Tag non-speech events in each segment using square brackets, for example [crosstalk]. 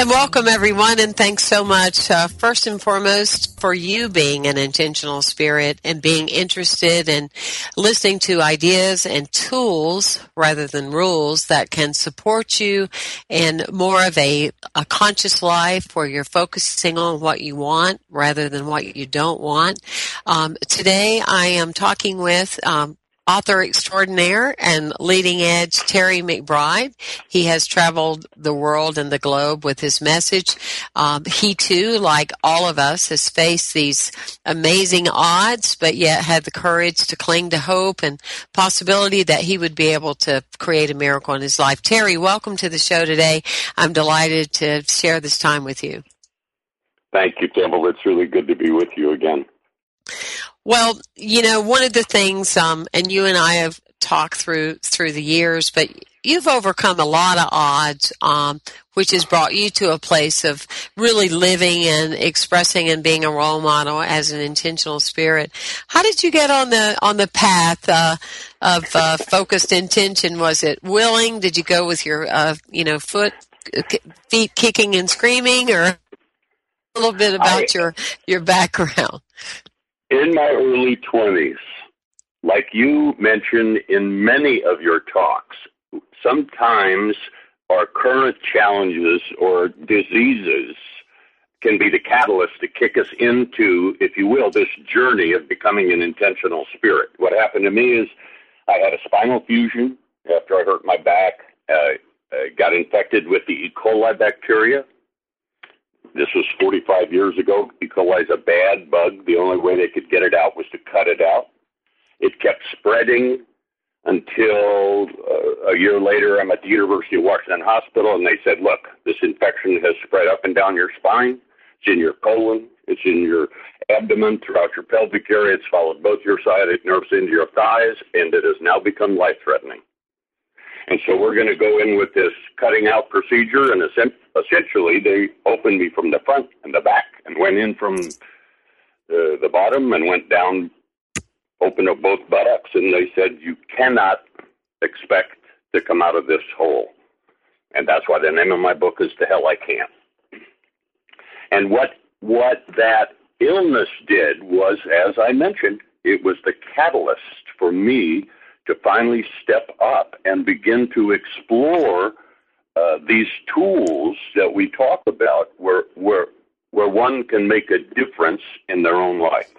And welcome, everyone, and thanks so much, uh, first and foremost, for you being an intentional spirit and being interested in listening to ideas and tools rather than rules that can support you in more of a, a conscious life where you're focusing on what you want rather than what you don't want. Um, today, I am talking with um, author extraordinaire and leading edge Terry McBride. He has traveled the world and the globe with his message. Um, he too, like all of us, has faced these amazing odds, but yet had the courage to cling to hope and possibility that he would be able to create a miracle in his life. Terry, welcome to the show today. I'm delighted to share this time with you. Thank you, Temple. It's really good to be with you again. Well, you know, one of the things, um, and you and I have talked through through the years, but you've overcome a lot of odds, um, which has brought you to a place of really living and expressing and being a role model as an intentional spirit. How did you get on the on the path uh, of uh, focused intention? Was it willing? Did you go with your uh, you know foot feet kicking and screaming, or a little bit about I, your your background? In my early 20s, like you mentioned in many of your talks, sometimes our current challenges or diseases can be the catalyst to kick us into, if you will, this journey of becoming an intentional spirit. What happened to me is I had a spinal fusion after I hurt my back, uh, I got infected with the E. coli bacteria. This was 45 years ago. E. coli is a bad bug. The only way they could get it out was to cut it out. It kept spreading until uh, a year later, I'm at the University of Washington Hospital, and they said, look, this infection has spread up and down your spine. It's in your colon. It's in your abdomen, throughout your pelvic area. It's followed both your sciatic nerves into your thighs, and it has now become life threatening. And so we're going to go in with this cutting out procedure, and essentially they opened me from the front and the back, and went in from the, the bottom and went down, opened up both buttocks, and they said you cannot expect to come out of this hole. And that's why the name of my book is "The Hell I Can't." And what what that illness did was, as I mentioned, it was the catalyst for me to finally step up and begin to explore uh, these tools that we talk about where, where, where one can make a difference in their own life.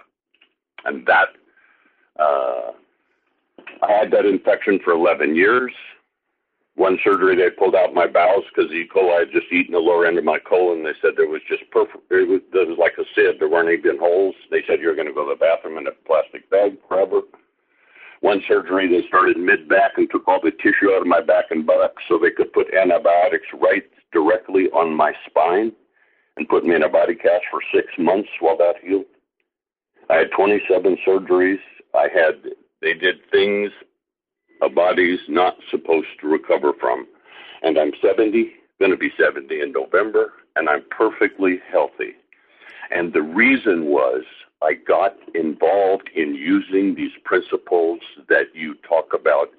And that, uh, I had that infection for 11 years. One surgery, they pulled out my bowels because E. coli had just eaten the lower end of my colon. They said there was just perfect, it was, it was like a sieve. There weren't even holes. They said you're going to go to the bathroom in a plastic bag forever. One surgery, they started mid back and took all the tissue out of my back and buttocks so they could put antibiotics right directly on my spine and put me in a body cast for six months while that healed. I had 27 surgeries. I had They did things a body's not supposed to recover from. And I'm 70, going to be 70 in November, and I'm perfectly healthy. And the reason was I got involved in using these principles that you talk about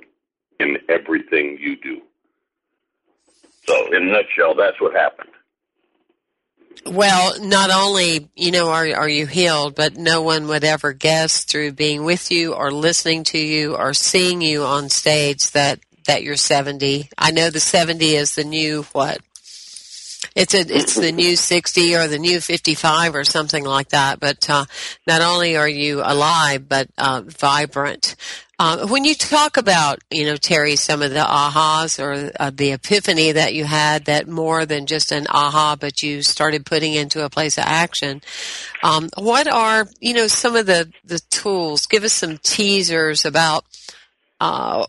in everything you do. So, in a nutshell, that's what happened. Well, not only, you know, are, are you healed, but no one would ever guess through being with you or listening to you or seeing you on stage that, that you're 70. I know the 70 is the new, what? It's a, [laughs] it's the new 60 or the new 55 or something like that. But, uh, not only are you alive, but, uh, vibrant. Um, when you talk about, you know, Terry, some of the ahas or uh, the epiphany that you had that more than just an aha, but you started putting into a place of action, um, what are, you know, some of the, the tools? Give us some teasers about uh,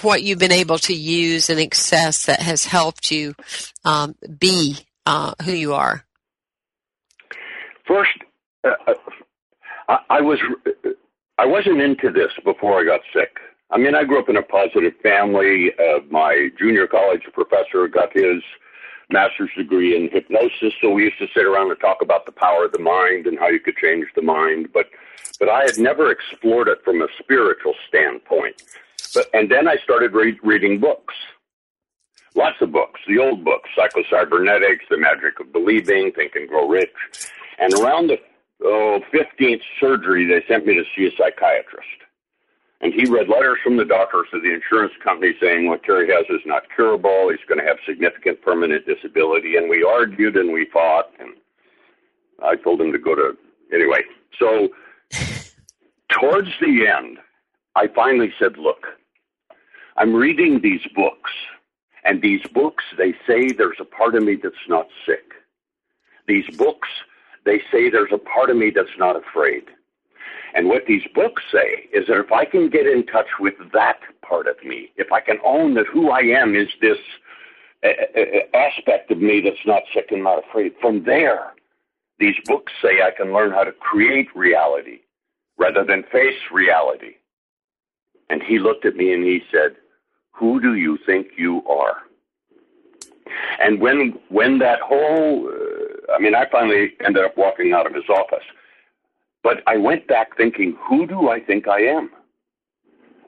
what you've been able to use and access that has helped you um, be uh, who you are. First, uh, uh I, I was I wasn't into this before I got sick. I mean, I grew up in a positive family. Uh, my junior college professor got his master's degree in hypnosis, so we used to sit around and talk about the power of the mind and how you could change the mind. But, but I had never explored it from a spiritual standpoint. But, and then I started re- reading books, lots of books, the old books, Psycho-Cybernetics, The Magic of Believing, Think and Grow Rich. And around the oh, 15th surgery, they sent me to see a psychiatrist. And he read letters from the doctors to the insurance company saying what Terry has is not curable. He's going to have significant permanent disability. And we argued and we fought. And I told him to go to, anyway. So [laughs] towards the end, I finally said, look, I'm reading these books. And these books, they say there's a part of me that's not sick. These books they say there's a part of me that's not afraid. And what these books say is that if I can get in touch with that part of me, if I can own that who I am is this aspect of me that's not sick and not afraid, from there, these books say I can learn how to create reality rather than face reality. And he looked at me and he said, Who do you think you are? And when when that whole, uh, I mean, I finally ended up walking out of his office, but I went back thinking, who do I think I am?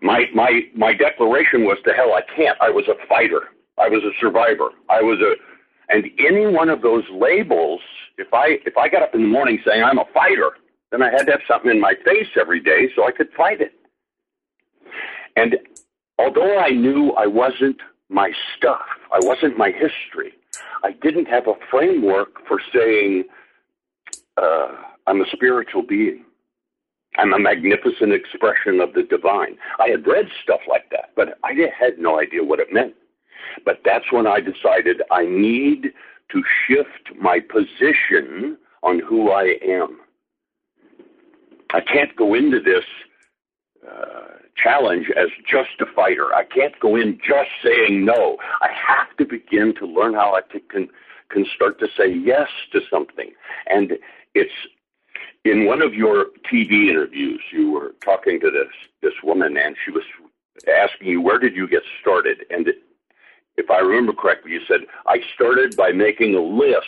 My my my declaration was to hell I can't. I was a fighter. I was a survivor. I was a, and any one of those labels, if I if I got up in the morning saying I'm a fighter, then I had to have something in my face every day so I could fight it. And although I knew I wasn't my stuff. I wasn't my history. I didn't have a framework for saying, uh, I'm a spiritual being. I'm a magnificent expression of the divine. I had read stuff like that, but I had no idea what it meant. But that's when I decided I need to shift my position on who I am. I can't go into this uh, challenge as just a fighter. I can't go in just saying no. I have to begin to learn how I can can start to say yes to something. And it's in one of your TV interviews, you were talking to this this woman, and she was asking you where did you get started. And it, if I remember correctly, you said I started by making a list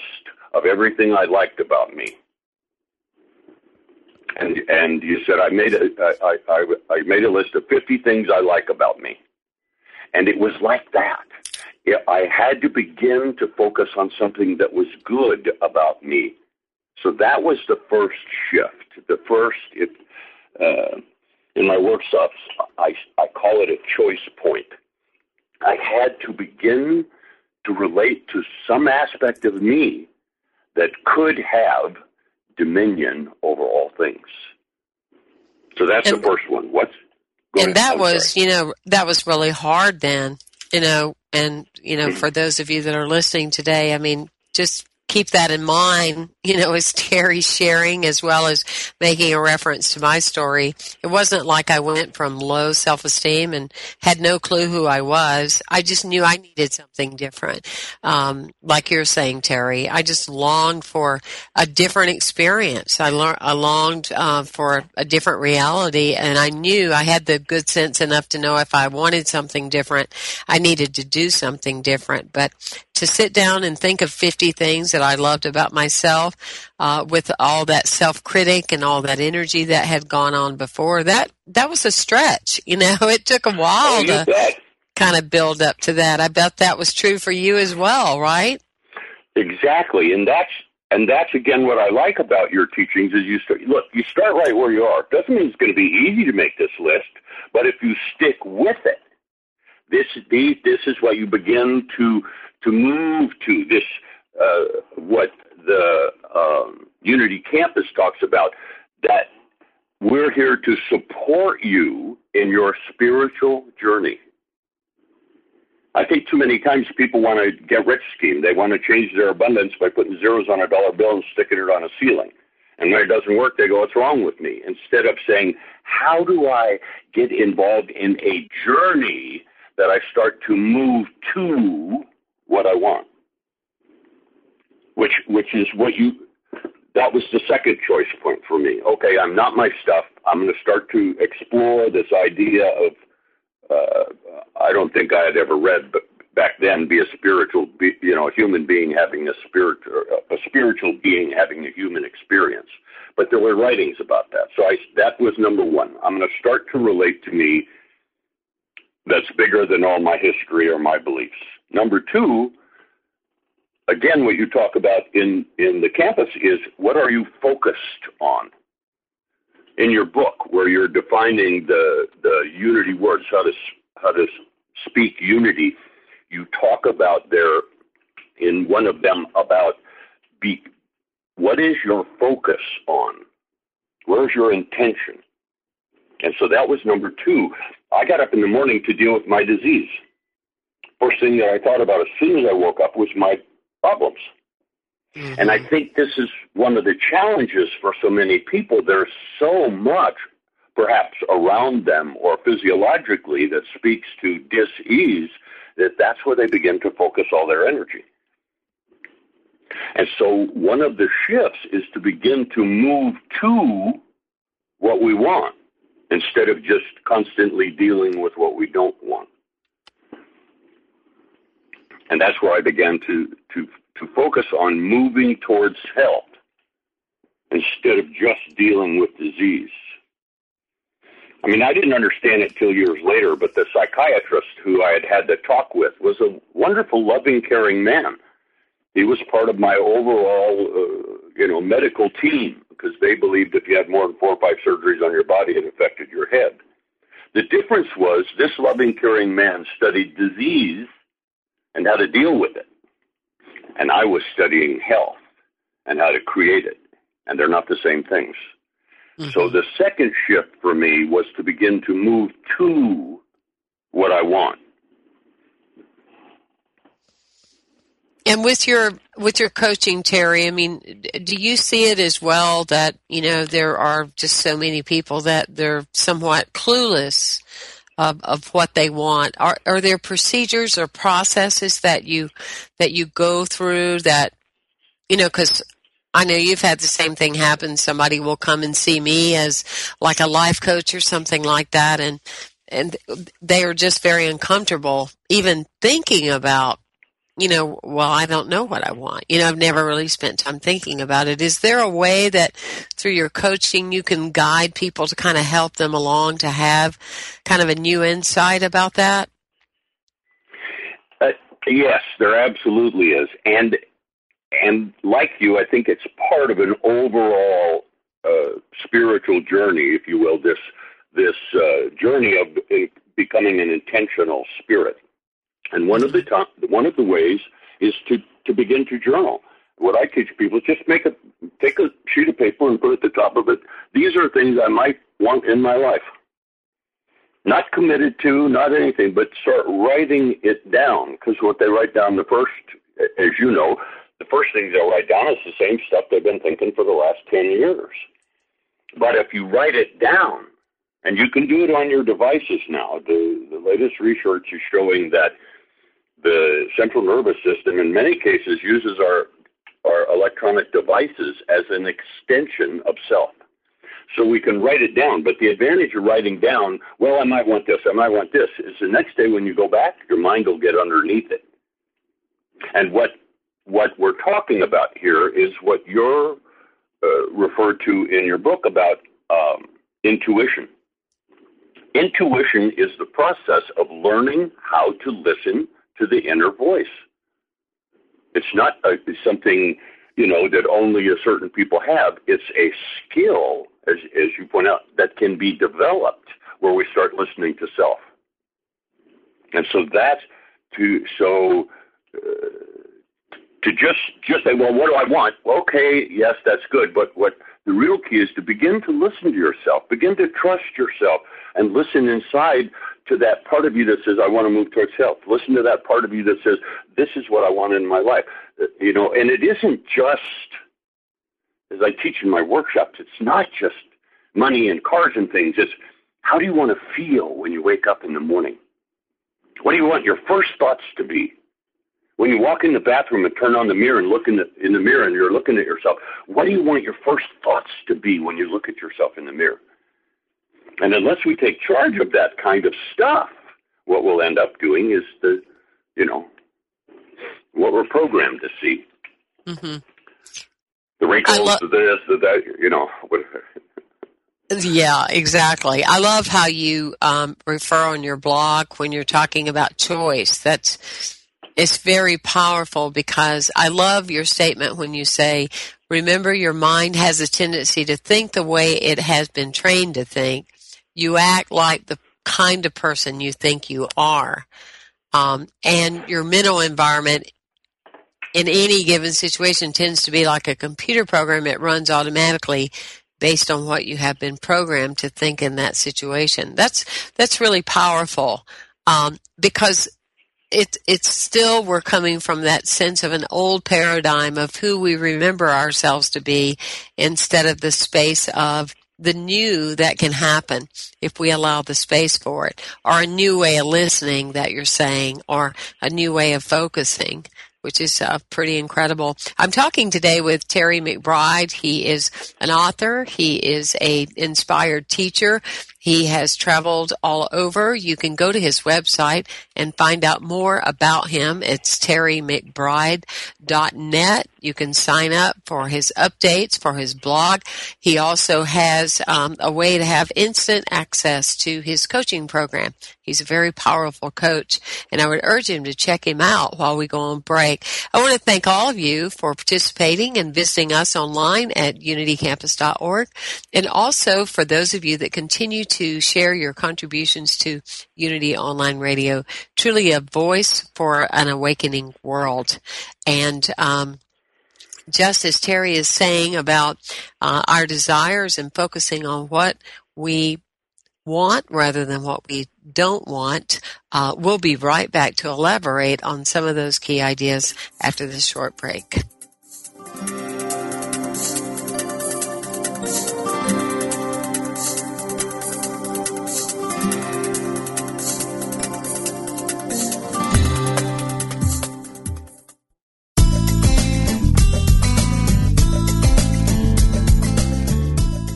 of everything I liked about me and and you said I made a I, I I made a list of 50 things I like about me, and it was like that. I had to begin to focus on something that was good about me. So that was the first shift. The first, it, uh, in my workshops, I, I call it a choice point. I had to begin to relate to some aspect of me that could have dominion over all things. So that's and, the first one. What's and ahead. that I'm was, sorry. you know, that was really hard then, you know, and you know, mm-hmm. for those of you that are listening today, I mean, just keep that in mind, you know, as Terry sharing as well as making a reference to my story. It wasn't like I went from low self-esteem and had no clue who I was. I just knew I needed something different. Um, like you're saying, Terry, I just longed for a different experience. I, I longed uh, for a different reality and I knew I had the good sense enough to know if I wanted something different, I needed to do something different. But to sit down and think of 50 things that I loved about myself, uh, with all that self-critic and all that energy that had gone on before, that, that was a stretch. [laughs] You know, it took a while Oh, to kind of build up to that. I bet that was true for you as well, right? Exactly, and that's and that's again what I like about your teachings is you start, look you start right where you are. Doesn't mean it's going to be easy to make this list, but if you stick with it, this these, this is what you begin to to move to. This uh, what the um, Unity Campus talks about that we're here to support you in your spiritual journey. I think too many times people want to get rich scheme. They want to change their abundance by putting zeros on a dollar bill and sticking it on a ceiling. And when it doesn't work, they go, What's wrong with me? Instead of saying, How do I get involved in a journey that I start to move to what I want? Which which is what you that was the second choice point for me. Okay, I'm not my stuff. I'm going to start to explore this idea of uh, I don't think I had ever read, but back then, be a spiritual, be, you know, a human being having a spirit, a spiritual being having a human experience. But there were writings about that, so I that was number one. I'm going to start to relate to me that's bigger than all my history or my beliefs. Number two, again, what you talk about in in the campus is what are you focused on? in your book where you're defining the the unity words, how to how to speak unity, you talk about there in one of them about be what is your focus on? Where's your intention? And so that was number two. I got up in the morning to deal with my disease. First thing that I thought about as soon as I woke up was my problems. Mm-hmm. And I think this is one of the challenges for so many people. There's so much, perhaps around them or physiologically, that speaks to dis-ease that that's where they begin to focus all their energy. And so one of the shifts is to begin to move to what we want instead of just constantly dealing with what we don't want. And that's where I began to, to to focus on moving towards health instead of just dealing with disease. I mean, I didn't understand it till years later, but the psychiatrist who I had had the talk with was a wonderful, loving, caring man. He was part of my overall, uh, you know, medical team because they believed if you had more than four or five surgeries on your body, it affected your head. The difference was this loving, caring man studied disease and how to deal with it and I was studying health and how to create it, and they're not the same things. Mm-hmm. So the second shift for me was to begin to move to what I want. And with your with your coaching, Terry, I mean, do you see it as well that you know there are just so many people that they're somewhat clueless of, of what they want? Are, are there procedures or processes that you that you go through that you know? Because I know you've had the same thing happen. Somebody will come and see me as like a life coach or something like that, and and they are just very uncomfortable even thinking about you know, well, I don't know what I want. You know, I've never really spent time thinking about it. Is there a way that through your coaching you can guide people to kind of help them along to have kind of a new insight about that? Uh, yes, there absolutely is. And and like you, I think it's part of an overall uh, spiritual journey, if you will. This this uh, journey of becoming an intentional spirit. And one of the top, one of the ways is to to begin to journal. What I teach people is just make a take a sheet of paper and put at the top of it. These are things I might want in my life. Not committed to, not anything, but start writing it down. Because what they write down the first, as you know, the first things they'll write down is the same stuff they've been thinking for the last 10 years. But if you write it down, and you can do it on your devices now, the, the latest research is showing that the central nervous system in many cases uses our, our electronic devices as an extension of self. So we can write it down. But the advantage of writing down, well, I might want this, I might want this, is the next day when you go back, your mind will get underneath it. And what what we're talking about here is what you're uh, referred to in your book about um, intuition. Intuition is the process of learning how to listen to the inner voice. It's not a, something you know that only a certain people have. It's a skill, as as you point out, that can be developed where we start listening to self. And so that's to so. Uh, to just just say, well, what do I want? Okay, yes, that's good, but what the real key is to begin to listen to yourself, begin to trust yourself, and listen inside to that part of you that says, I want to move towards health. Listen to that part of you that says, this is what I want in my life. Uh, you know, and it isn't just, as I teach in my workshops, it's not just money and cars and things. It's how do you want to feel when you wake up in the morning? What do you want your first thoughts to be? When you walk in the bathroom and turn on the mirror and look in the, in the mirror and you're looking at yourself, what do you want your first thoughts to be when you look at yourself in the mirror? And unless we take charge of that kind of stuff, what we'll end up doing is the, you know, what we're programmed to see. Mm-hmm. The wrinkles, lo- the this, the that, you know. yeah, exactly. I love how you um, refer on your blog when you're talking about choice. That's it's very powerful because I love your statement when you say, remember your mind has a tendency to think the way it has been trained to think. You act like the kind of person you think you are. Um, and your mental environment in any given situation tends to be like a computer program. It runs automatically based on what you have been programmed to think in that situation. That's, that's really powerful. Um, because it, it's still we're coming from that sense of an old paradigm of who we remember ourselves to be instead of the space of the new that can happen if we allow the space for it or a new way of listening that you're saying or a new way of focusing which is uh, pretty incredible. I'm talking today with Terry McBride. He is an author. He is a inspired teacher. He has traveled all over. You can go to his website and find out more about him. It's terrymcbride.net. You can sign up for his updates for his blog. He also has um, a way to have instant access to his coaching program. He's a very powerful coach, and I would urge him to check him out while we go on break. I want to thank all of you for participating and visiting us online at unitycampus.org, and also for those of you that continue to share your contributions to Unity Online Radio. Truly a voice for an awakening world. And, um, just as Terry is saying about uh, our desires and focusing on what we want rather than what we don't want. Uh, we'll be right back to elaborate on some of those key ideas after this short break.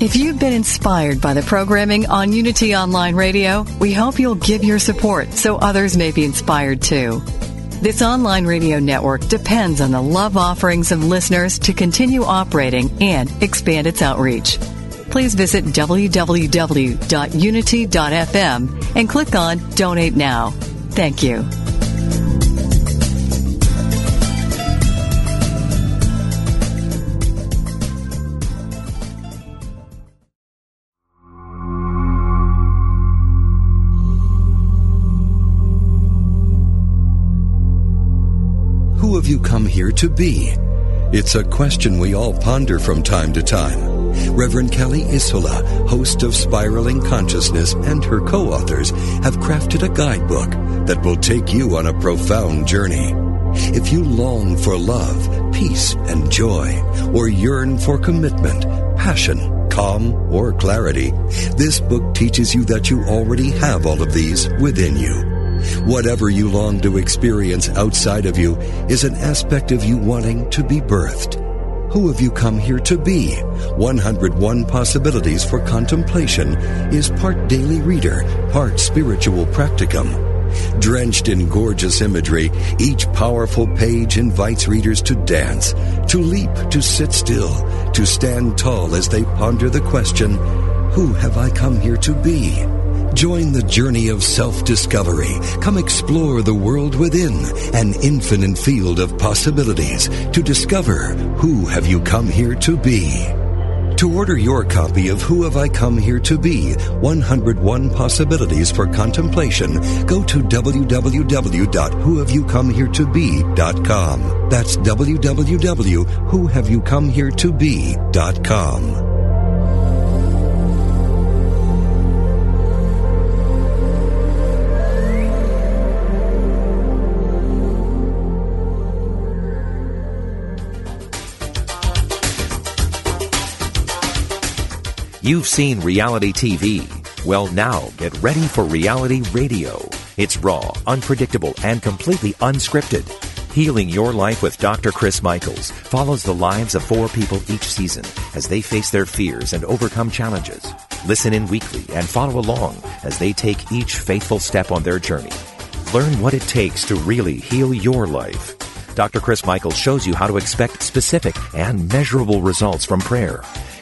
If you've been inspired by the programming on Unity Online Radio, we hope you'll give your support so others may be inspired too. This online radio network depends on the love offerings of listeners to continue operating and expand its outreach. Please visit www.unity.fm and click on Donate Now. Thank you. You come here to be? It's a question we all ponder from time to time. Reverend Kelly Isola, host of Spiraling Consciousness, and her co-authors have crafted a guidebook that will take you on a profound journey. If you long for love, peace and joy, or yearn for commitment, passion, calm, or clarity, this book teaches you that you already have all of these within you. Whatever you long to experience outside of you is an aspect of you wanting to be birthed. Who have you come here to be? 101 Possibilities for Contemplation is part daily reader, part spiritual practicum. Drenched in gorgeous imagery, each powerful page invites readers to dance, to leap, to sit still, to stand tall as they ponder the question, Who have I come here to be? Join the journey of self-discovery. Come explore the world within, an infinite field of possibilities to discover who have you come here to be. To order your copy of Who Have I Come Here to Be? 101 Possibilities for Contemplation, go to www.whohaveyoucomeheretobe.com. That's www.whohaveyoucomeheretobe.com. You've seen reality TV. Well, now get ready for reality radio. It's raw, unpredictable, and completely unscripted. Healing Your Life with Dr. Chris Michaels follows the lives of four people each season as they face their fears and overcome challenges. Listen in weekly and follow along as they take each faithful step on their journey. Learn what it takes to really heal your life. Dr. Chris Michaels shows you how to expect specific and measurable results from prayer.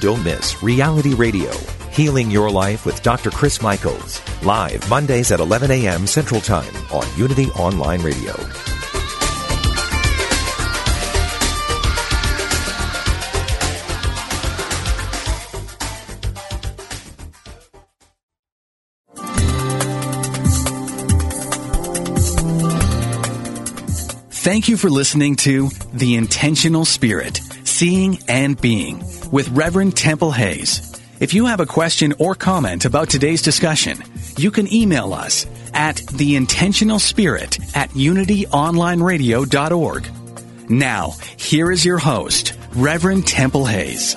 Don't miss Reality Radio, Healing Your Life with Dr. Chris Michaels, live Mondays at 11 a.m. Central Time on Unity Online Radio. Thank you for listening to The Intentional Spirit, Seeing and Being with Reverend Temple Hayes. If you have a question or comment about today's discussion, you can email us at theintentionalspirit at unityonlineradio.org. Now, here is your host, Reverend Temple Hayes.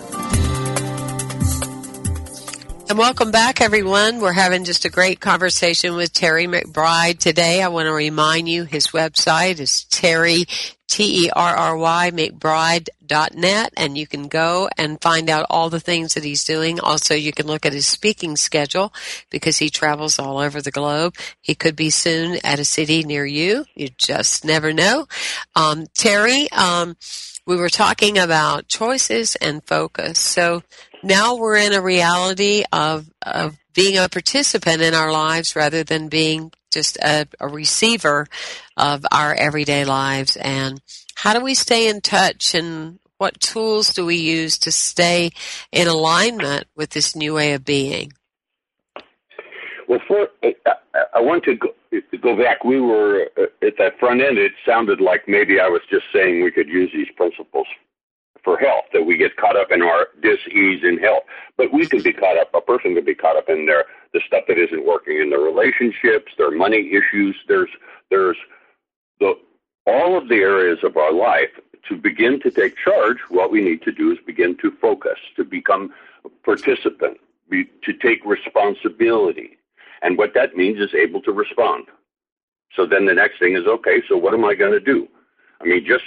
And welcome back, everyone. We're having just a great conversation with Terry McBride today. I want to remind you his website is Terry, T-E-R-R-Y, McBride.net, and you can go and find out all the things that he's doing. Also, you can look at his speaking schedule because he travels all over the globe. He could be soon at a city near you. You just never know. Um, Terry, um, we were talking about choices and focus. So now we're in a reality of, of being a participant in our lives rather than being just a, a receiver of our everyday lives. And how do we stay in touch and what tools do we use to stay in alignment with this new way of being? Well, for, I want to go, go back. We were uh, at that front end. It sounded like maybe I was just saying we could use these principles for health, that we get caught up in our dis-ease in health. But we can be caught up, a person could be caught up in their, the stuff that isn't working in their relationships, their money issues. There's, there's the, all of the areas of our life to begin to take charge. What we need to do is begin to focus, to become a participant, be, to take responsibility. And what that means is able to respond. So then the next thing is, okay, so what am I going to do? I mean, just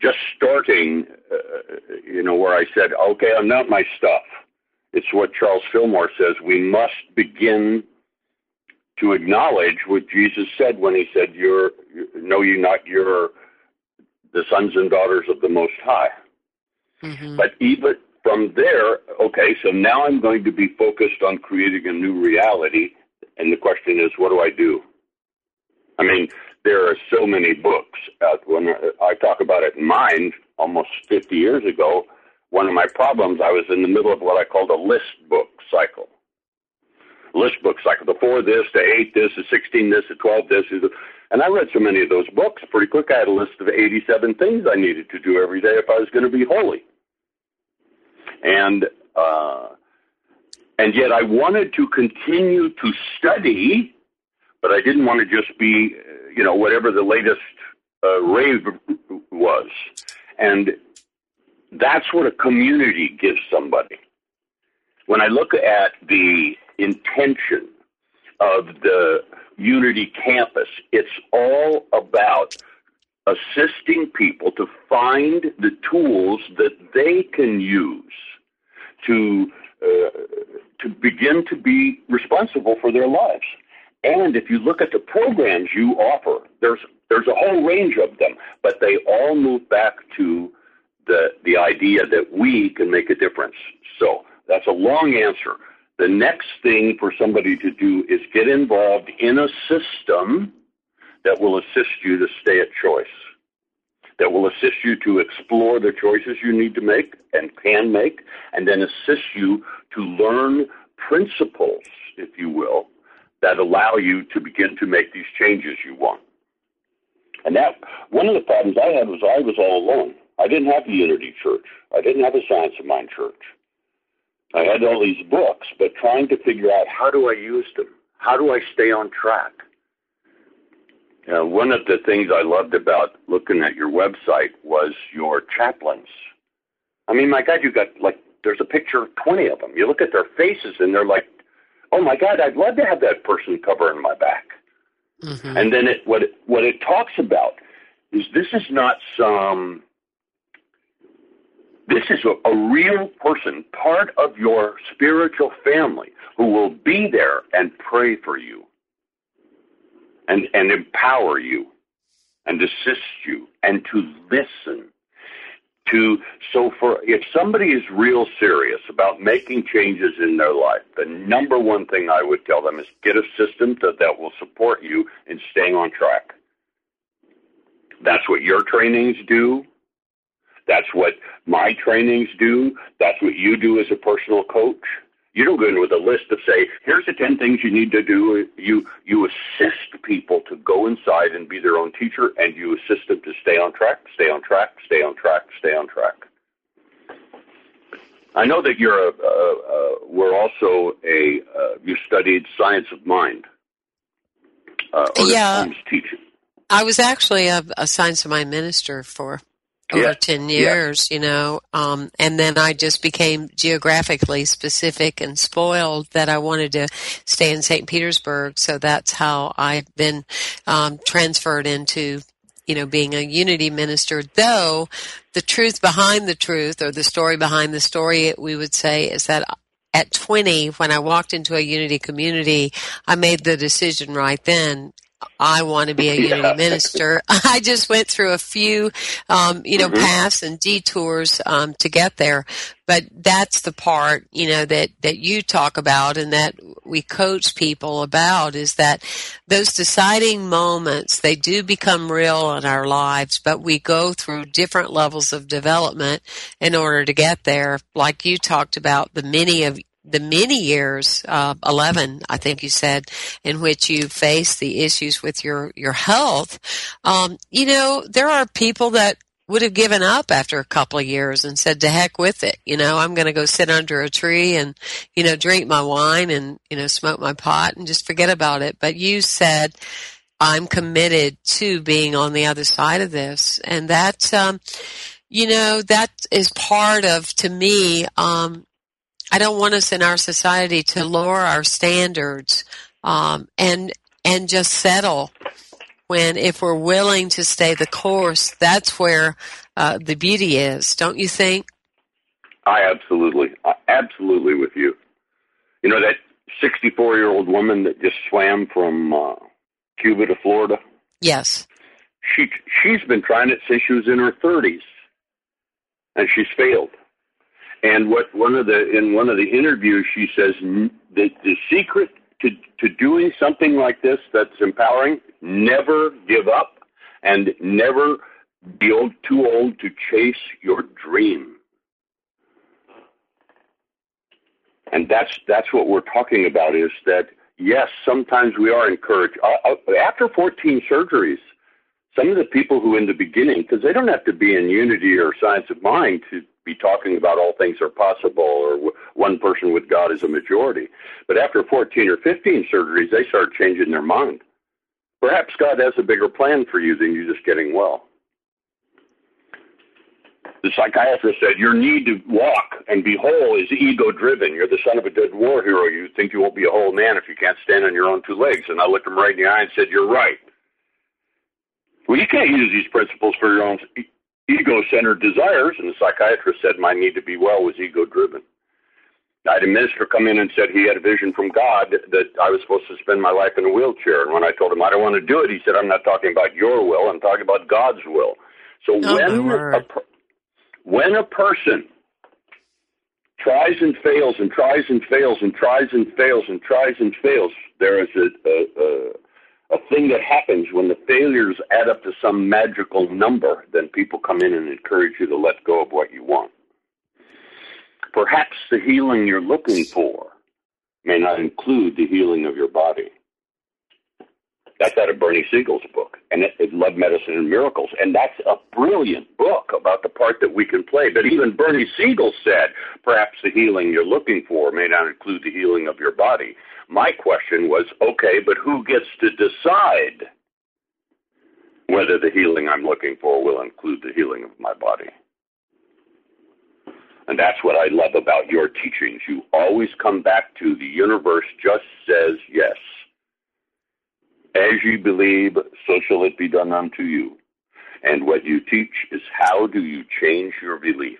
just starting, uh, you know, where I said, okay, I'm not my stuff. It's what Charles Fillmore says. We must begin to acknowledge what Jesus said when he said, "You're know you not you're the sons and daughters of the Most High." Mm-hmm. But even from there, okay, so now I'm going to be focused on creating a new reality, and the question is, what do I do? I mean, there are so many books. Uh, when I talk about it in mind, almost 50 years ago, one of my problems, I was in the middle of what I called a list book cycle. list book cycle, the four this, the eight this, the sixteen this, the twelve this. And I read so many of those books pretty quick. I had a list of eighty-seven things I needed to do every day if I was going to be holy. And uh, and yet I wanted to continue to study, but I didn't want to just be, you know, whatever the latest uh, rave was. And that's what a community gives somebody. When I look at the intention of the Unity campus, it's all about assisting people to find the tools that they can use to uh, to begin to be responsible for their lives. And if you look at the programs you offer, there's there's a whole range of them, but they all move back to the the idea that we can make a difference. So that's a long answer. The next thing for somebody to do is get involved in a system that will assist you to stay at choice, that will assist you to explore the choices you need to make and can make, and then assist you to learn principles, if you will, that allow you to begin to make these changes you want. And that one of the problems I had was I was all alone. I didn't have the Unity Church. I didn't have a Science of Mind Church. I had all these books, but trying to figure out how do I use them? How do I stay on track? Know, one of the things I loved about looking at your website was your chaplains. I mean, my God, you got like there's a picture of 20 of them. You look at their faces and they're like, oh my God, I'd love to have that person covering my back. Mm-hmm. And then it, what it, what it talks about is this is not some. This is a, a real person, part of your spiritual family, who will be there and pray for you, and and empower you, and assist you, and to listen to so for if somebody is real serious about making changes in their life the number one thing i would tell them is get a system that, that will support you in staying on track. That's what your trainings do. That's what my trainings do. That's what you do as a personal coach you don't go in with a list of say, here's the ten things you need to do. You you assist people to go inside and be their own teacher, and you assist them to stay on track, stay on track, stay on track, stay on track. I know that you're a, uh, uh, we're also a uh, you studied science of mind. Uh, yeah, teaching. I was actually a, a science of mind minister for over yeah. 10 years, yeah. you know, um, and then I just became geographically specific and spoiled that I wanted to stay in St. Petersburg. So that's how I've been, um, transferred into, you know, being a unity minister, though the truth behind the truth or the story behind the story, we would say is that at 20, when I walked into a unity community, I made the decision right then I want to be a unity yeah. minister. [laughs] I just went through a few, um, you know, mm-hmm. paths and detours um, to get there. But that's the part, you know, that that you talk about and that we coach people about is that those deciding moments they do become real in our lives, but we go through different levels of development in order to get there. Like you talked about the many of the many years, uh, 11, I think you said, in which you face the issues with your, your health, um, you know, there are people that would have given up after a couple of years and said to heck with it. You know, I'm going to go sit under a tree and, you know, drink my wine and, you know, smoke my pot and just forget about it. But you said, I'm committed to being on the other side of this. And that, um, you know, that is part of, to me, um, I don't want us in our society to lower our standards um, and and just settle. When if we're willing to stay the course, that's where uh, the beauty is, don't you think? I absolutely, absolutely with you. You know that 64 year old woman that just swam from uh, Cuba to Florida. Yes. She she's been trying it since she was in her 30s, and she's failed. And what one of the in one of the interviews, she says the the secret to to doing something like this that's empowering: never give up and never be old, too old to chase your dream. And that's that's what we're talking about is that yes, sometimes we are encouraged. Uh, uh after 14 surgeries, some of the people who in the beginning, because they don't have to be in unity or science of mind to be talking about all things are possible or one person with God is a majority. But after 14 or 15 surgeries, they start changing their mind. Perhaps God has a bigger plan for you than you just getting well. The psychiatrist said, Your need to walk and be whole is ego driven. You're the son of a dead war hero. You think you won't be a whole man if you can't stand on your own two legs. And I looked him right in the eye and said, You're right. Well, you can't use these principles for your own ego centered desires. And the psychiatrist said, My need to be well was ego driven. I had a minister come in and said he had a vision from God that I was supposed to spend my life in a wheelchair. And when I told him I don't want to do it, he said, I'm not talking about your will, I'm talking about God's will. So oh, when a, when a person tries and fails and tries and fails and tries and fails and tries and fails, there is a, a, a, thing that happens when the failures add up to some magical number. Then people come in and encourage you to let go of what you want. Perhaps the healing you're looking for may not include the healing of your body. That's out of Bernie Siegel's book, and it, it Love Medicine and Miracles, and that's a brilliant book about the part that we can play. But even Bernie Siegel said, perhaps the healing you're looking for may not include the healing of your body. My question was, okay, but who gets to decide whether the healing I'm looking for will include the healing of my body? And that's what I love about your teachings. You always come back to the universe just says yes. As you believe, so shall it be done unto you. And what you teach is how do you change your belief?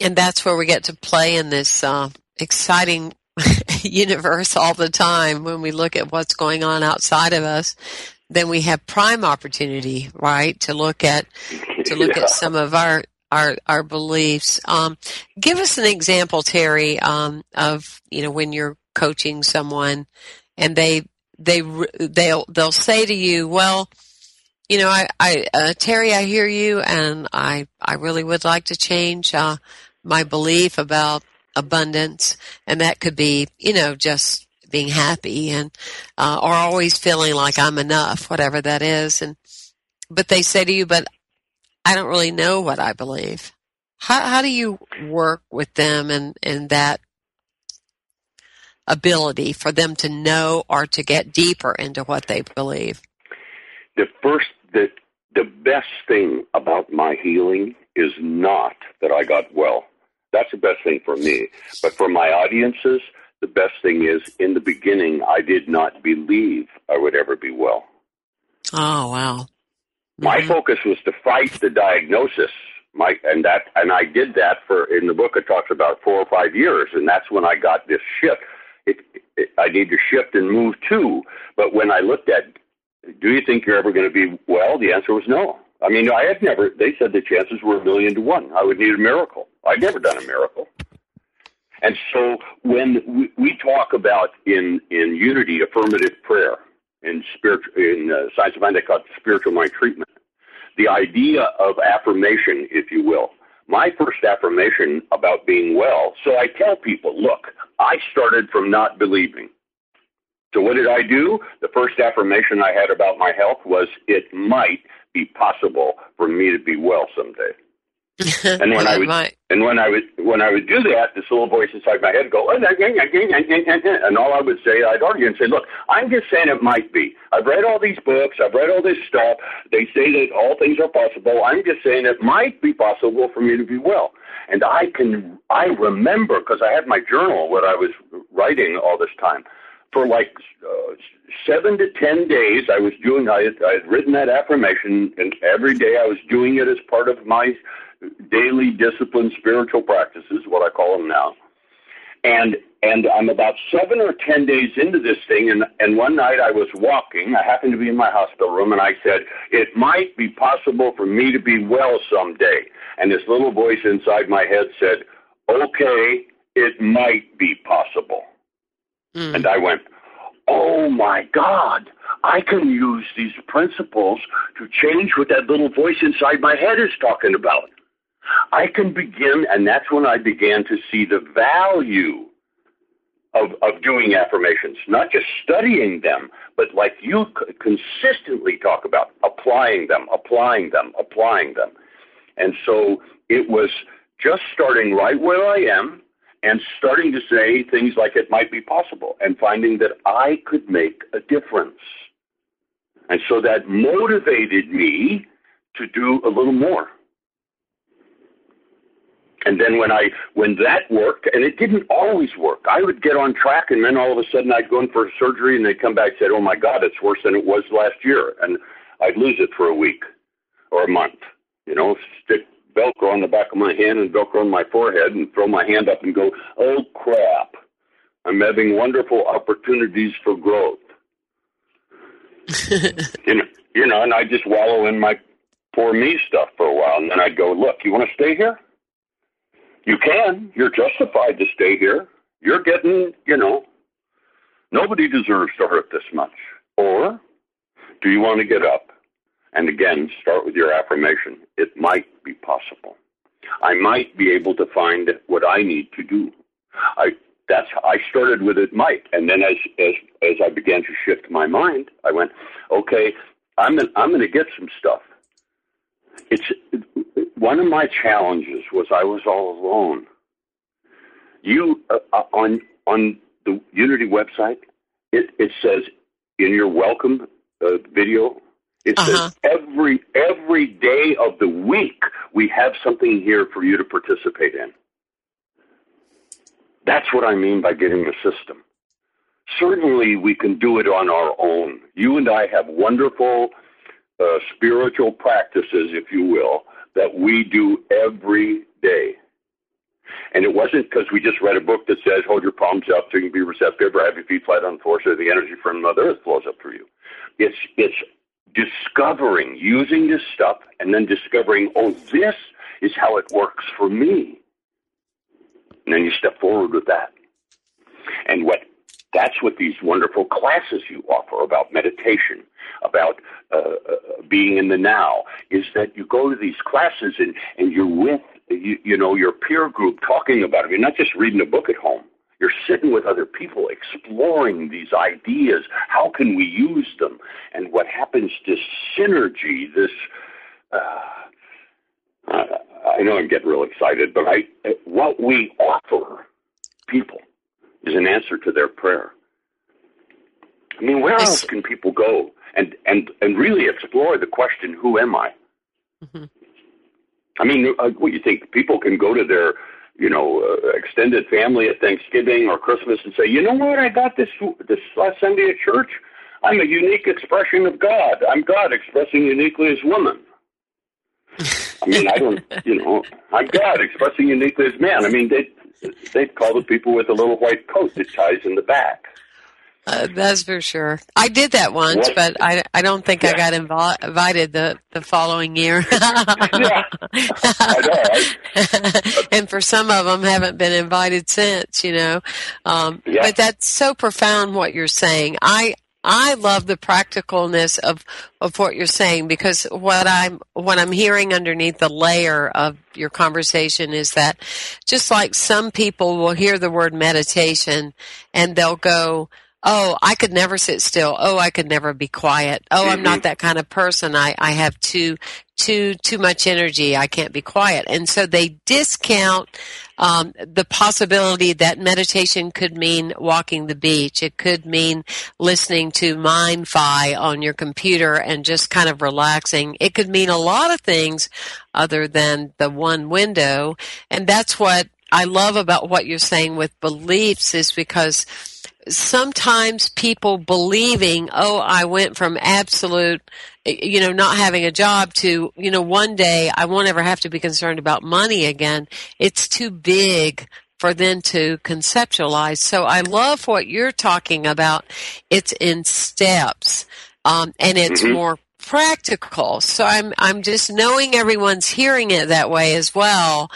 And that's where we get to play in this uh, exciting [laughs] universe all the time when we look at what's going on outside of us then we have prime opportunity right to look at to look [laughs] yeah. at some of our our our beliefs um, give us an example terry um, of you know when you're coaching someone and they they they'll they'll say to you, well, you know, I, I uh, Terry, I hear you, and I I really would like to change uh, my belief about abundance, and that could be, you know, just being happy and uh, or always feeling like I'm enough, whatever that is, and but they say to you, but I don't really know what I believe. How how do you work with them and and that ability for them to know or to get deeper into what they believe? The first, the, the best thing about my healing is not that I got well. That's the best thing for me. But for my audiences, the best thing is in the beginning, I did not believe I would ever be well. Oh, wow. Mm-hmm. My focus was to fight the diagnosis. My, and that, and I did that for, in the book, it talks about four or five years. And that's when I got this shift it, it, I need to shift and move too. But when I looked at, do you think you're ever going to be well? The answer was no. I mean, I had never. They said the chances were a million to one. I would need a miracle. I'd never done a miracle. And so when we, we talk about in in unity affirmative prayer in spiritual in uh, science of mind they call it spiritual mind treatment, the idea of affirmation, if you will. My first affirmation about being well. So I tell people, look, I started from not believing. So what did I do? The first affirmation I had about my health was it might be possible for me to be well someday. [laughs] and when I would and when I would when I would do that, this little voice inside my head go, and all I would say, I'd argue and say, look, I'm just saying it might be. I've read all these books, I've read all this stuff. They say that all things are possible. I'm just saying it might be possible for me to be well. And I can, I remember because I had my journal what I was writing all this time. For like uh, seven to ten days, I was doing. I had, I had written that affirmation, and every day I was doing it as part of my daily discipline, spiritual practices, what I call them now. And and I'm about seven or ten days into this thing, and and one night I was walking. I happened to be in my hospital room, and I said, "It might be possible for me to be well someday." And this little voice inside my head said, okay, it might be possible. Mm. And I went, oh my God, I can use these principles to change what that little voice inside my head is talking about. I can begin, and that's when I began to see the value of, of doing affirmations, not just studying them, but like you consistently talk about, applying them, applying them, applying them. And so it was just starting right where I am and starting to say things like it might be possible and finding that I could make a difference. And so that motivated me to do a little more. And then when I when that worked, and it didn't always work, I would get on track, and then all of a sudden I'd go in for surgery, and they'd come back and say, "Oh my God, it's worse than it was last year," and I'd lose it for a week or a month. You know, stick Velcro on the back of my hand and Velcro on my forehead, and throw my hand up and go, "Oh crap, I'm having wonderful opportunities for growth." [laughs] you know, you know, and I just wallow in my poor me stuff for a while, and then I'd go, "Look, you want to stay here?" You can. You're justified to stay here. You're getting, you know, nobody deserves to hurt this much. Or do you want to get up and again start with your affirmation? It might be possible. I might be able to find what I need to do. I that's I started with it might, and then as as as I began to shift my mind, I went, okay, I'm going I'm going to get some stuff. It's one of my challenges was I was all alone. You uh, uh, on on the Unity website, it it says in your welcome uh, video, it uh-huh. says every every day of the week we have something here for you to participate in. That's what I mean by getting the system. Certainly, we can do it on our own. You and I have wonderful uh, spiritual practices, if you will, that we do every day. And it wasn't because we just read a book that says hold your palms up so you can be receptive or have your feet flat on the floor so the energy from Mother Earth flows up through you. It's it's discovering, using this stuff, and then discovering, oh, this is how it works for me. And then you step forward with that. And what that's what these wonderful classes you offer about meditation, about uh, uh, being in the now, is that you go to these classes and, and you're with, you, you know, your peer group talking about it. You're not just reading a book at home. You're sitting with other people exploring these ideas. How can we use them? And what happens to synergy, this, uh, I know I'm getting real excited, but I, what we offer people is an answer to their prayer. I mean, where else can people go and and and really explore the question, "Who am I?" Mm-hmm. I mean, uh, what you think? People can go to their you know uh, extended family at Thanksgiving or Christmas and say, "You know what? I got this this last Sunday at church. I'm a unique expression of God. I'm God expressing uniquely as woman." [laughs] I mean, I don't, [laughs] you know, I'm God expressing uniquely as man. I mean, they they'd call the people with a little white coat that ties in the back. Uh, that's for sure. I did that once, what? but I, I don't think yeah. I got invo- invited the, the following year. [laughs] yeah. [laughs] and for some of them, haven't been invited since. You know, um, yeah. but that's so profound what you're saying. I I love the practicalness of, of what you're saying because what I'm what I'm hearing underneath the layer of your conversation is that just like some people will hear the word meditation and they'll go, oh, I could never sit still. Oh, I could never be quiet. Oh, I'm not mm-hmm. that kind of person. I, I have too, too, too much energy. I can't be quiet. And so they discount, um, the possibility that meditation could mean walking the beach. It could mean listening to MindFi on your computer and just kind of relaxing. It could mean a lot of things other than the one window. And that's what I love about what you're saying with beliefs is because sometimes people believing, oh, I went from absolute, you know, not having a job to, you know, one day I won't ever have to be concerned about money again. It's too big for them to conceptualize. So I love what you're talking about. It's in steps. Um, and it's mm-hmm. more practical. So I'm I'm just knowing everyone's hearing it that way as well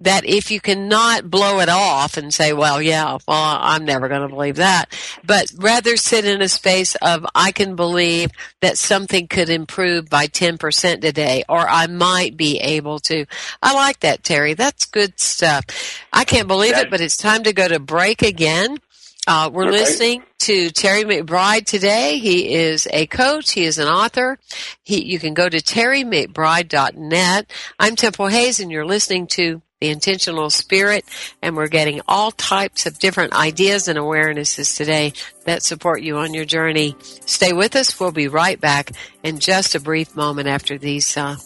that if you cannot blow it off and say, well, yeah, well, I'm never going to believe that, but rather sit in a space of, I can believe that something could improve by 10% today, or I might be able to. I like that, Terry. That's good stuff. I can't believe it, but it's time to go to break again. Uh, we're okay. listening to Terry McBride today. He is a coach. He is an author. He, you can go to terrymcbride.net. I'm Temple Hayes and you're listening to The Intentional Spirit and we're getting all types of different ideas and awarenesses today that support you on your journey. Stay with us. We'll be right back in just a brief moment after these uh,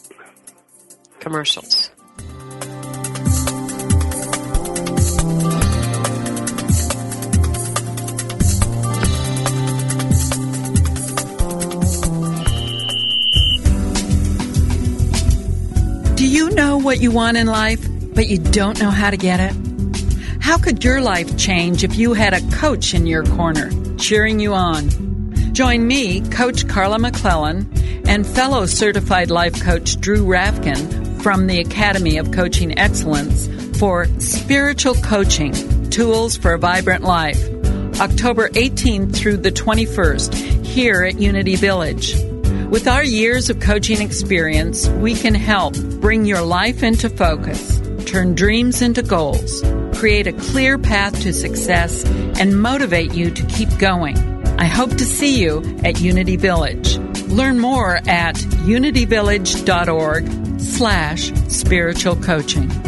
commercials. Do you know what you want in life, but you don't know how to get it? How could your life change if you had a coach in your corner, cheering you on? Join me, Coach Carla McClellan, and fellow certified life coach Drew Rafkin from the Academy of Coaching Excellence for Spiritual Coaching Tools for a Vibrant Life, October 18th through the 21st, here at Unity Village. With our years of coaching experience, we can help bring your life into focus, turn dreams into goals, create a clear path to success, and motivate you to keep going. I hope to see you at Unity Village. Learn more at unityvillage.org slash spiritual coaching.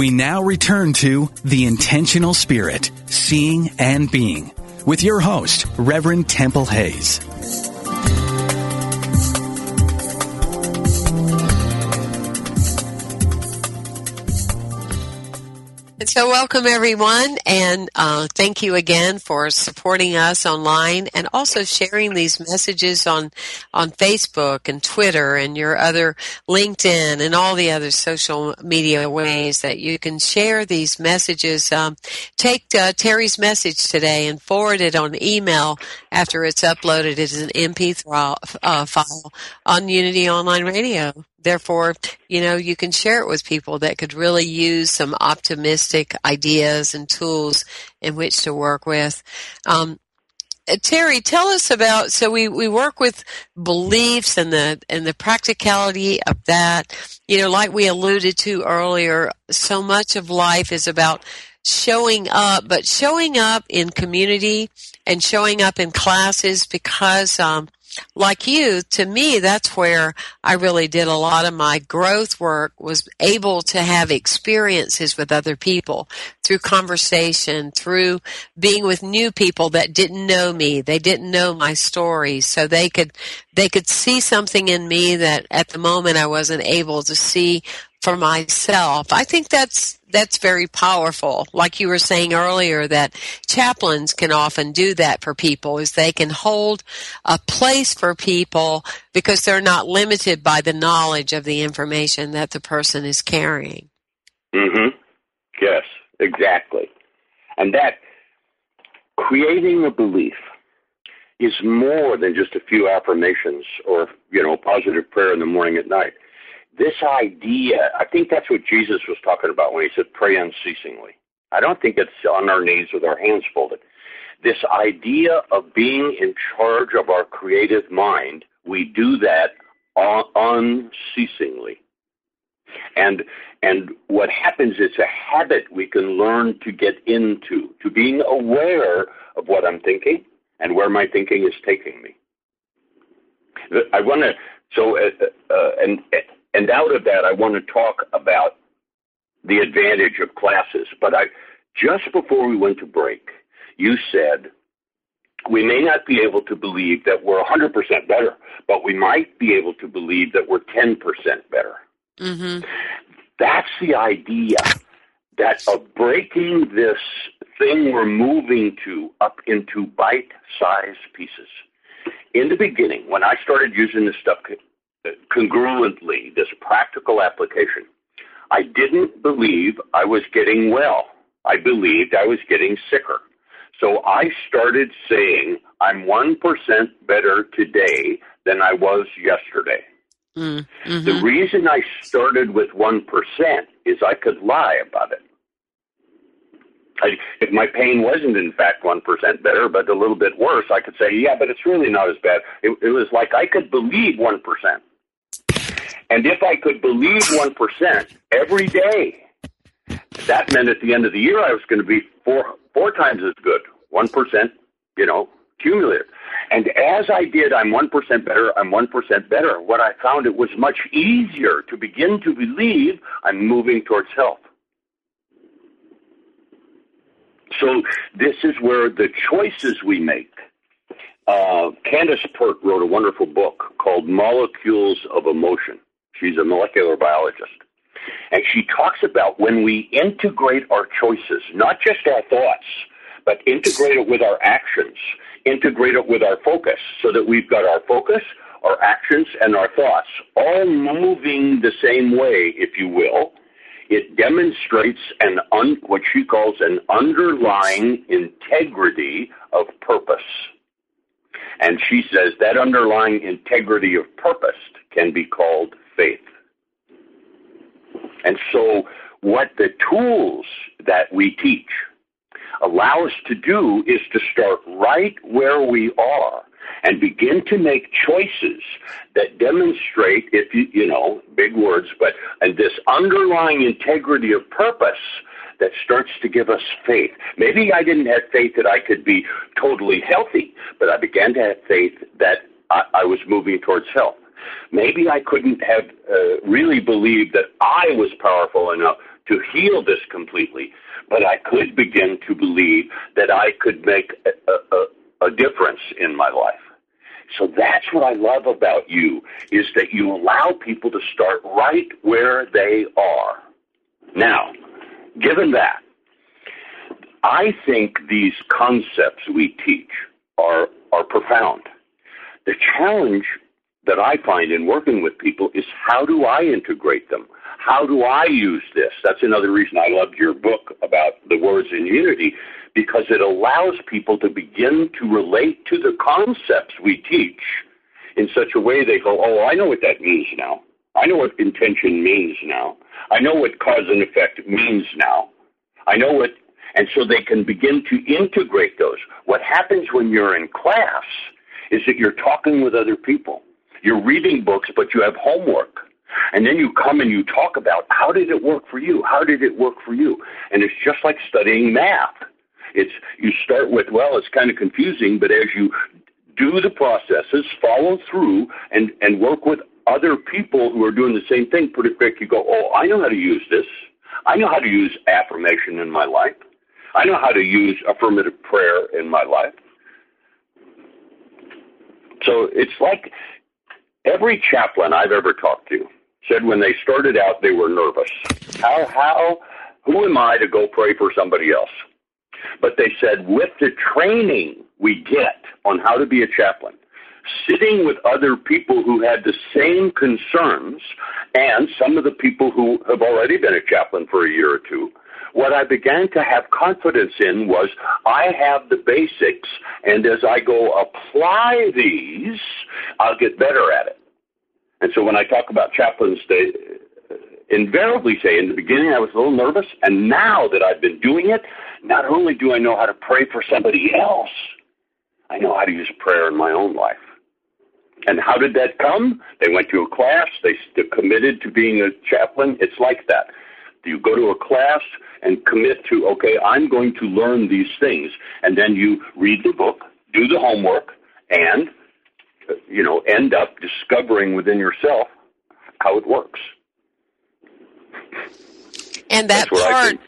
We now return to The Intentional Spirit, Seeing and Being, with your host, Reverend Temple Hayes. So welcome everyone and uh, thank you again for supporting us online and also sharing these messages on, on Facebook and Twitter and your other LinkedIn and all the other social media ways that you can share these messages. Um, take uh, Terry's message today and forward it on email after it's uploaded as an MP3 uh, file on Unity Online Radio therefore, you know, you can share it with people that could really use some optimistic ideas and tools in which to work with. Um, uh, Terry, tell us about. So we, we work with beliefs and the and the practicality of that. You know, like we alluded to earlier, so much of life is about showing up, but showing up in community and showing up in classes because um, like you, to me, that's where I really did a lot of my growth work was able to have experiences with other people through conversation, through being with new people that didn't know me. They didn't know my story. So they could, they could see something in me that at the moment I wasn't able to see for myself. I think that's that's very powerful. Like you were saying earlier that chaplains can often do that for people is they can hold a place for people because they're not limited by the knowledge of the information that the person is carrying. Mhm. Yes, exactly. And that creating a belief is more than just a few affirmations or, you know, positive prayer in the morning at night this idea, I think that's what Jesus was talking about when he said pray unceasingly. I don't think it's on our knees with our hands folded. This idea of being in charge of our creative mind, we do that unceasingly. And and what happens is a habit we can learn to get into, to being aware of what I'm thinking and where my thinking is taking me. I want to so uh, uh, and and out of that I want to talk about the advantage of classes. But I just before we went to break, you said we may not be able to believe that we're 100% better, but we might be able to believe that we're 10% better. Mm-hmm. That's the idea that of breaking this thing we're moving to up into bite sized pieces. In the beginning, when I started using this stuff congruently, this practical application, I didn't believe I was getting well. I believed I was getting sicker. So I started saying, I'm 1% better today than I was yesterday. Mm, hmm The reason I started with 1% is I could lie about it. I, if my pain wasn't in fact 1% better, but a little bit worse, I could say, yeah, but it's really not as bad. It, it was like I could believe 1%. And if I could believe 1% every day, that meant at the end of the year I was going to be four, four times as good, 1%, you know, cumulative. And as I did, I'm 1% better, I'm 1% better, what I found it was much easier to begin to believe I'm moving towards health. So this is where the choices we make. Uh, Candace Pert wrote a wonderful book called Molecules of Emotion. She's a molecular biologist. And she talks about when we integrate our choices, not just our thoughts, but integrate it with our actions, integrate it with our focus, so that we've got our focus, our actions, and our thoughts all moving the same way, if you will. It demonstrates an un, what she calls an underlying integrity of purpose. And she says that underlying integrity of purpose can be called faith. And so, what the tools that we teach allow us to do is to start right where we are and begin to make choices that demonstrate, if you, you know, big words, but and this underlying integrity of purpose that starts to give us faith. Maybe I didn't have faith that I could be totally healthy, but I began to have faith that I, I was moving towards health. Maybe I couldn't have uh, really believed that I was powerful enough to heal this completely, but I could begin to believe that I could make a, a, a difference in my life. So that's what I love about you is that you allow people to start right where they are. Now, given that, I think these concepts we teach are are profound. The challenge that I find in working with people is how do I integrate them? How do I use this? That's another reason I loved your book about the words in unity because it allows people to begin to relate to the concepts we teach in such a way they go, oh, I know what that means now. I know what intention means now. I know what cause and effect means now. I know what, and so they can begin to integrate those. What happens when you're in class is that you're talking with other people you're reading books, but you have homework. And then you come and you talk about how did it work for you? How did it work for you? And it's just like studying math. It's you start with well, it's kind of confusing, but as you do the processes, follow through, and and work with other people who are doing the same thing pretty quick, you go, oh, I know how to use this. I know how to use affirmation in my life. I know how to use affirmative prayer in my life. So it's like Every chaplain I've ever talked to said when they started out they were nervous. How how who am I to go pray for somebody else? But they said with the training we get on how to be a chaplain, sitting with other people who had the same concerns and some of the people who have already been a chaplain for a year or two, what I began to have confidence in was I have the basics, and as I go apply these, I'll get better at it. And so when I talk about chaplains, they uh, invariably say in the beginning I was a little nervous, and now that I've been doing it, not only do I know how to pray for somebody else, I know how to use prayer in my own life. And how did that come? They went to a class, they committed to being a chaplain. It's like that. Do you go to a class and commit to, okay, I'm going to learn these things. And then you read the book, do the homework, and, uh, you know, end up discovering within yourself how it works. And that part,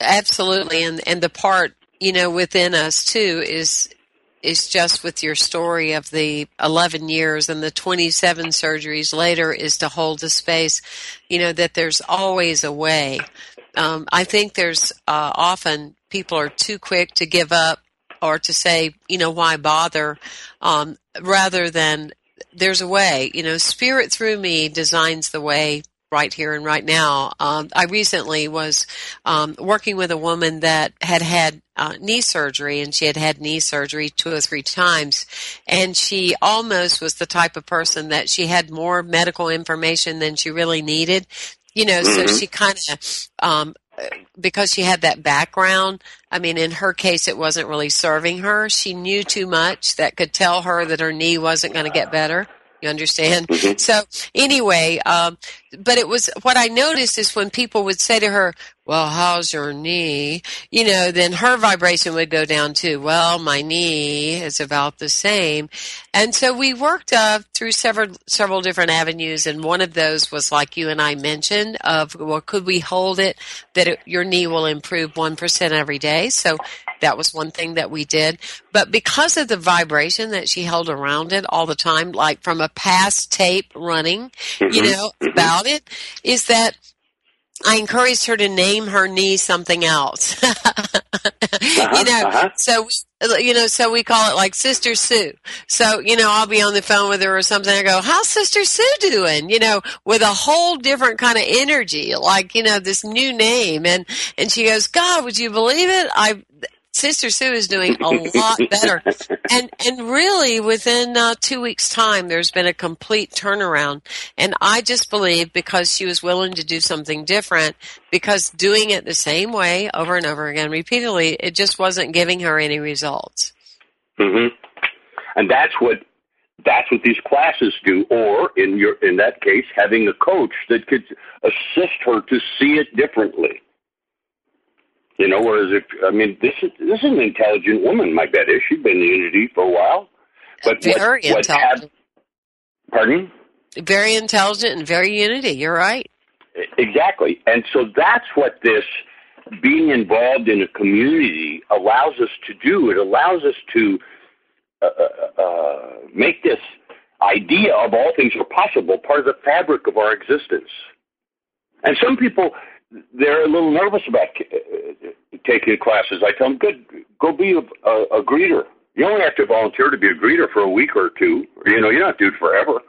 absolutely, and and the part you know within us too is is just with your story of the 11 years and the 27 surgeries later is to hold the space, you know, that there's always a way. Um, I think there's uh, often people are too quick to give up or to say, you know, why bother, um, rather than there's a way. You know, Spirit through me designs the way right here and right now. Um, I recently was um, working with a woman that had had uh, knee surgery, and she had had knee surgery two or three times, and she almost was the type of person that she had more medical information than she really needed. You know, mm-hmm. so she kind of um, because she had that background, I mean, in her case, it wasn't really serving her. She knew too much that could tell her that her knee wasn't going to get better. You understand? Mm-hmm. So anyway, um, but it was what I noticed is when people would say to her, well, how's your knee? You know, then her vibration would go down too. Well, my knee is about the same. And so we worked uh, through several, several different avenues. And one of those was like you and I mentioned of, well, could we hold it that it, your knee will improve 1% every day? So that was one thing that we did. But because of the vibration that she held around it all the time, like from a past tape running, mm-hmm. you know, mm-hmm. About it, is that I encouraged her to name her knee something else. [laughs] uh-huh, you know, uh-huh. so we, you know, so we call it like Sister Sue. So, you know, I'll be on the phone with her or something. I go, how's Sister Sue doing? You know, with a whole different kind of energy, like, you know, this new name. And, and she goes, God, would you believe it? I, Sister Sue is doing a lot better, and and really within uh, two weeks' time, there's been a complete turnaround. And I just believe because she was willing to do something different, because doing it the same way over and over again repeatedly, it just wasn't giving her any results. Mm-hmm. And that's what that's what these classes do. Or in your in that case, having a coach that could assist her to see it differently. You know, whereas if I mean, this is this is an intelligent woman. My bet is she's been in Unity for a while, but very what, intelligent. What pardon? Very intelligent and very Unity. You're right. Exactly, and so that's what this being involved in a community allows us to do. It allows us to uh, uh, uh, make this idea of all things are possible part of the fabric of our existence. And some people they're a little nervous about uh, taking classes. I tell them, good, go be a, a, a greeter. You only have to volunteer to be a greeter for a week or two. You know, you're not due forever.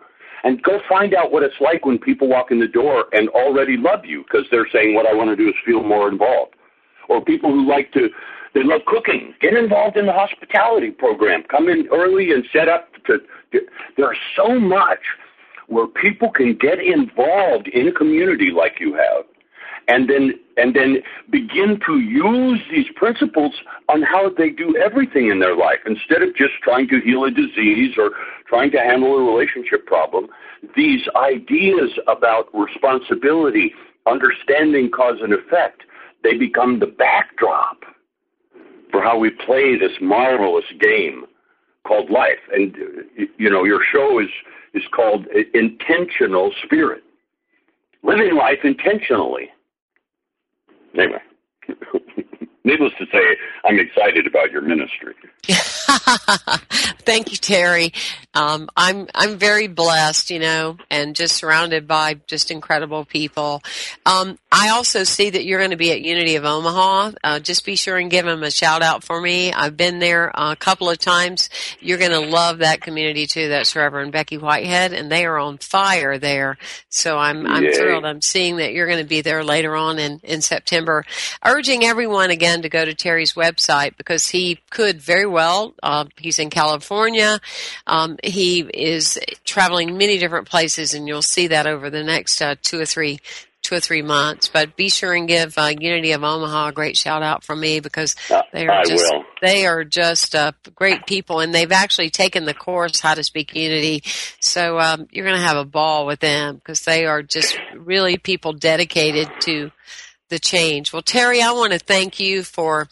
And go find out what it's like when people walk in the door and already love you because they're saying, what I want to do is feel more involved. Or people who like to, they love cooking. Get involved in the hospitality program. Come in early and set up to, to there's so much where people can get involved in a community like you have and then and then begin to use these principles on how they do everything in their life. Instead of just trying to heal a disease or trying to handle a relationship problem these ideas about responsibility understanding cause and effect they become the backdrop for how we play this marvelous game called life. And you know your show is is called intentional spirit. Living life intentionally anyway, [laughs] needless to say, I'm excited about your ministry. [laughs] Thank you, Terry. Um, I'm I'm very blessed, you know, and just surrounded by just incredible people. Um, I also see that you're going to be at Unity of Omaha. Uh, just be sure and give them a shout out for me. I've been there a couple of times. You're going to love that community too. That's Reverend Becky Whitehead, and they are on fire there. So I'm I'm Yay. thrilled. I'm seeing that you're going to be there later on in in September. Urging everyone again to go to Terry's website because he could very well. Uh, he's in California. Um, he is traveling many different places, and you'll see that over the next uh, two or three two or three months. But be sure and give uh, Unity of Omaha a great shout out from me because Uh, they are I just will. they are just uh, great people, and they've actually taken the course How to Speak Unity. So um, you're going to have a ball with them because they are just really people dedicated to the change. Well, Terry, I want to thank you for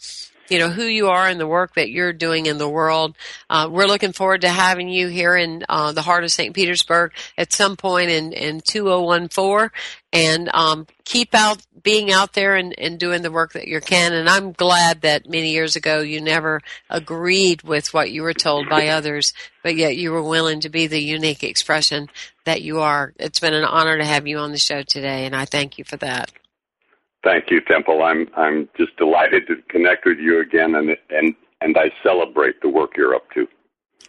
you know who you are and the work that you're doing in the world. Uh, we're looking forward to having you here in uh, the heart of St. Petersburg at some point in in 2014, and um, keep out being out there and, and doing the work that you can. And I'm glad that many years ago you never agreed with what you were told by others, but yet you were willing to be the unique expression that you are. It's been an honor to have you on the show today, and I thank you for that. Thank you, Temple. I'm I'm just delighted to connect with you again, and and and I celebrate the work you're up to.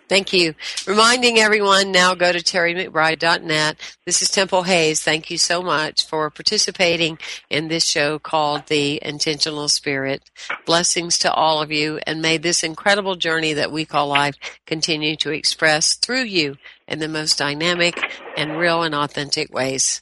Thank you. Reminding everyone now go to terrymcbride.net. This is Temple Hayes. Thank you so much for participating in this show called The Intentional Spirit. Blessings to all of you and may this incredible journey that we call life continue to express through you in the most dynamic and real and authentic ways.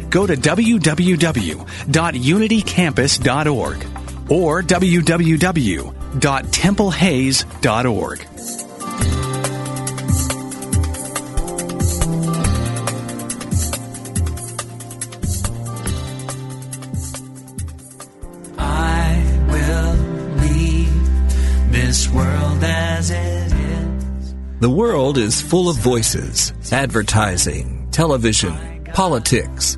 go to www.unitycampus.org or www.templehayes.org. I will leave this world as it is. The world is full of voices, advertising, television, politics,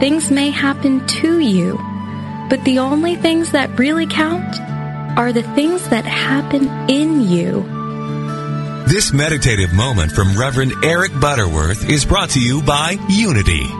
things may happen to you, but the only things that really count are the things that happen in you. This meditative moment from Reverend Eric Butterworth is brought to you by Unity.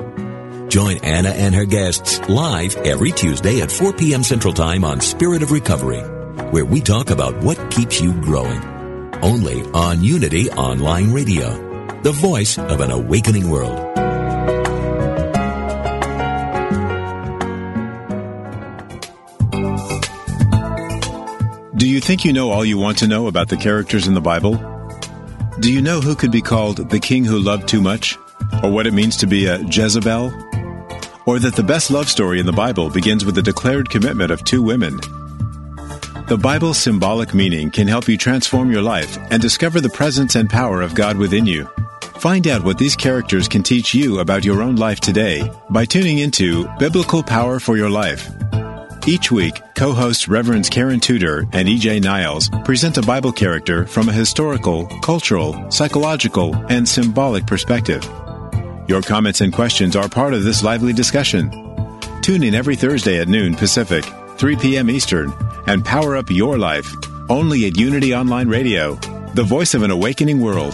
Join Anna and her guests live every Tuesday at 4 p.m. Central Time on Spirit of Recovery, where we talk about what keeps you growing. Only on Unity Online Radio, the voice of an awakening world. Do you think you know all you want to know about the characters in the Bible? Do you know who could be called the king who loved too much? Or what it means to be a Jezebel? Or that the best love story in the Bible begins with the declared commitment of two women? The Bible's symbolic meaning can help you transform your life and discover the presence and power of God within you. Find out what these characters can teach you about your own life today by tuning into Biblical Power for Your Life. Each week, co hosts Reverends Karen Tudor and EJ Niles present a Bible character from a historical, cultural, psychological, and symbolic perspective. Your comments and questions are part of this lively discussion. Tune in every Thursday at noon Pacific, 3 p.m. Eastern, and power up your life only at Unity Online Radio, the voice of an awakening world.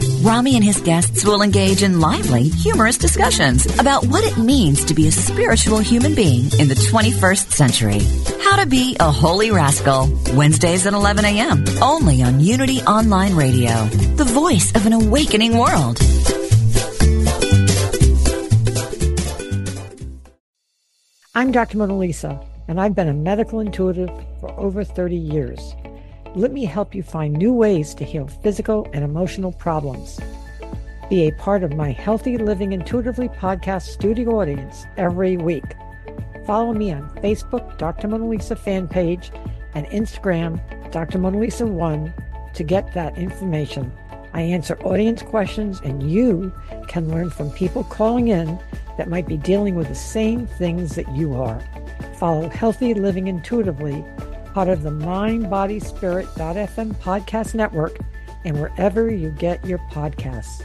Rami and his guests will engage in lively, humorous discussions about what it means to be a spiritual human being in the 21st century. How to Be a Holy Rascal, Wednesdays at 11 a.m., only on Unity Online Radio, the voice of an awakening world. I'm Dr. Mona Lisa, and I've been a medical intuitive for over 30 years. Let me help you find new ways to heal physical and emotional problems. Be a part of my Healthy Living Intuitively podcast studio audience every week. Follow me on Facebook, Dr. Mona Lisa fan page, and Instagram, Dr. Mona Lisa 1 to get that information. I answer audience questions, and you can learn from people calling in that might be dealing with the same things that you are. Follow Healthy Living Intuitively, part of the MindBodySpirit.fm podcast network, and wherever you get your podcasts.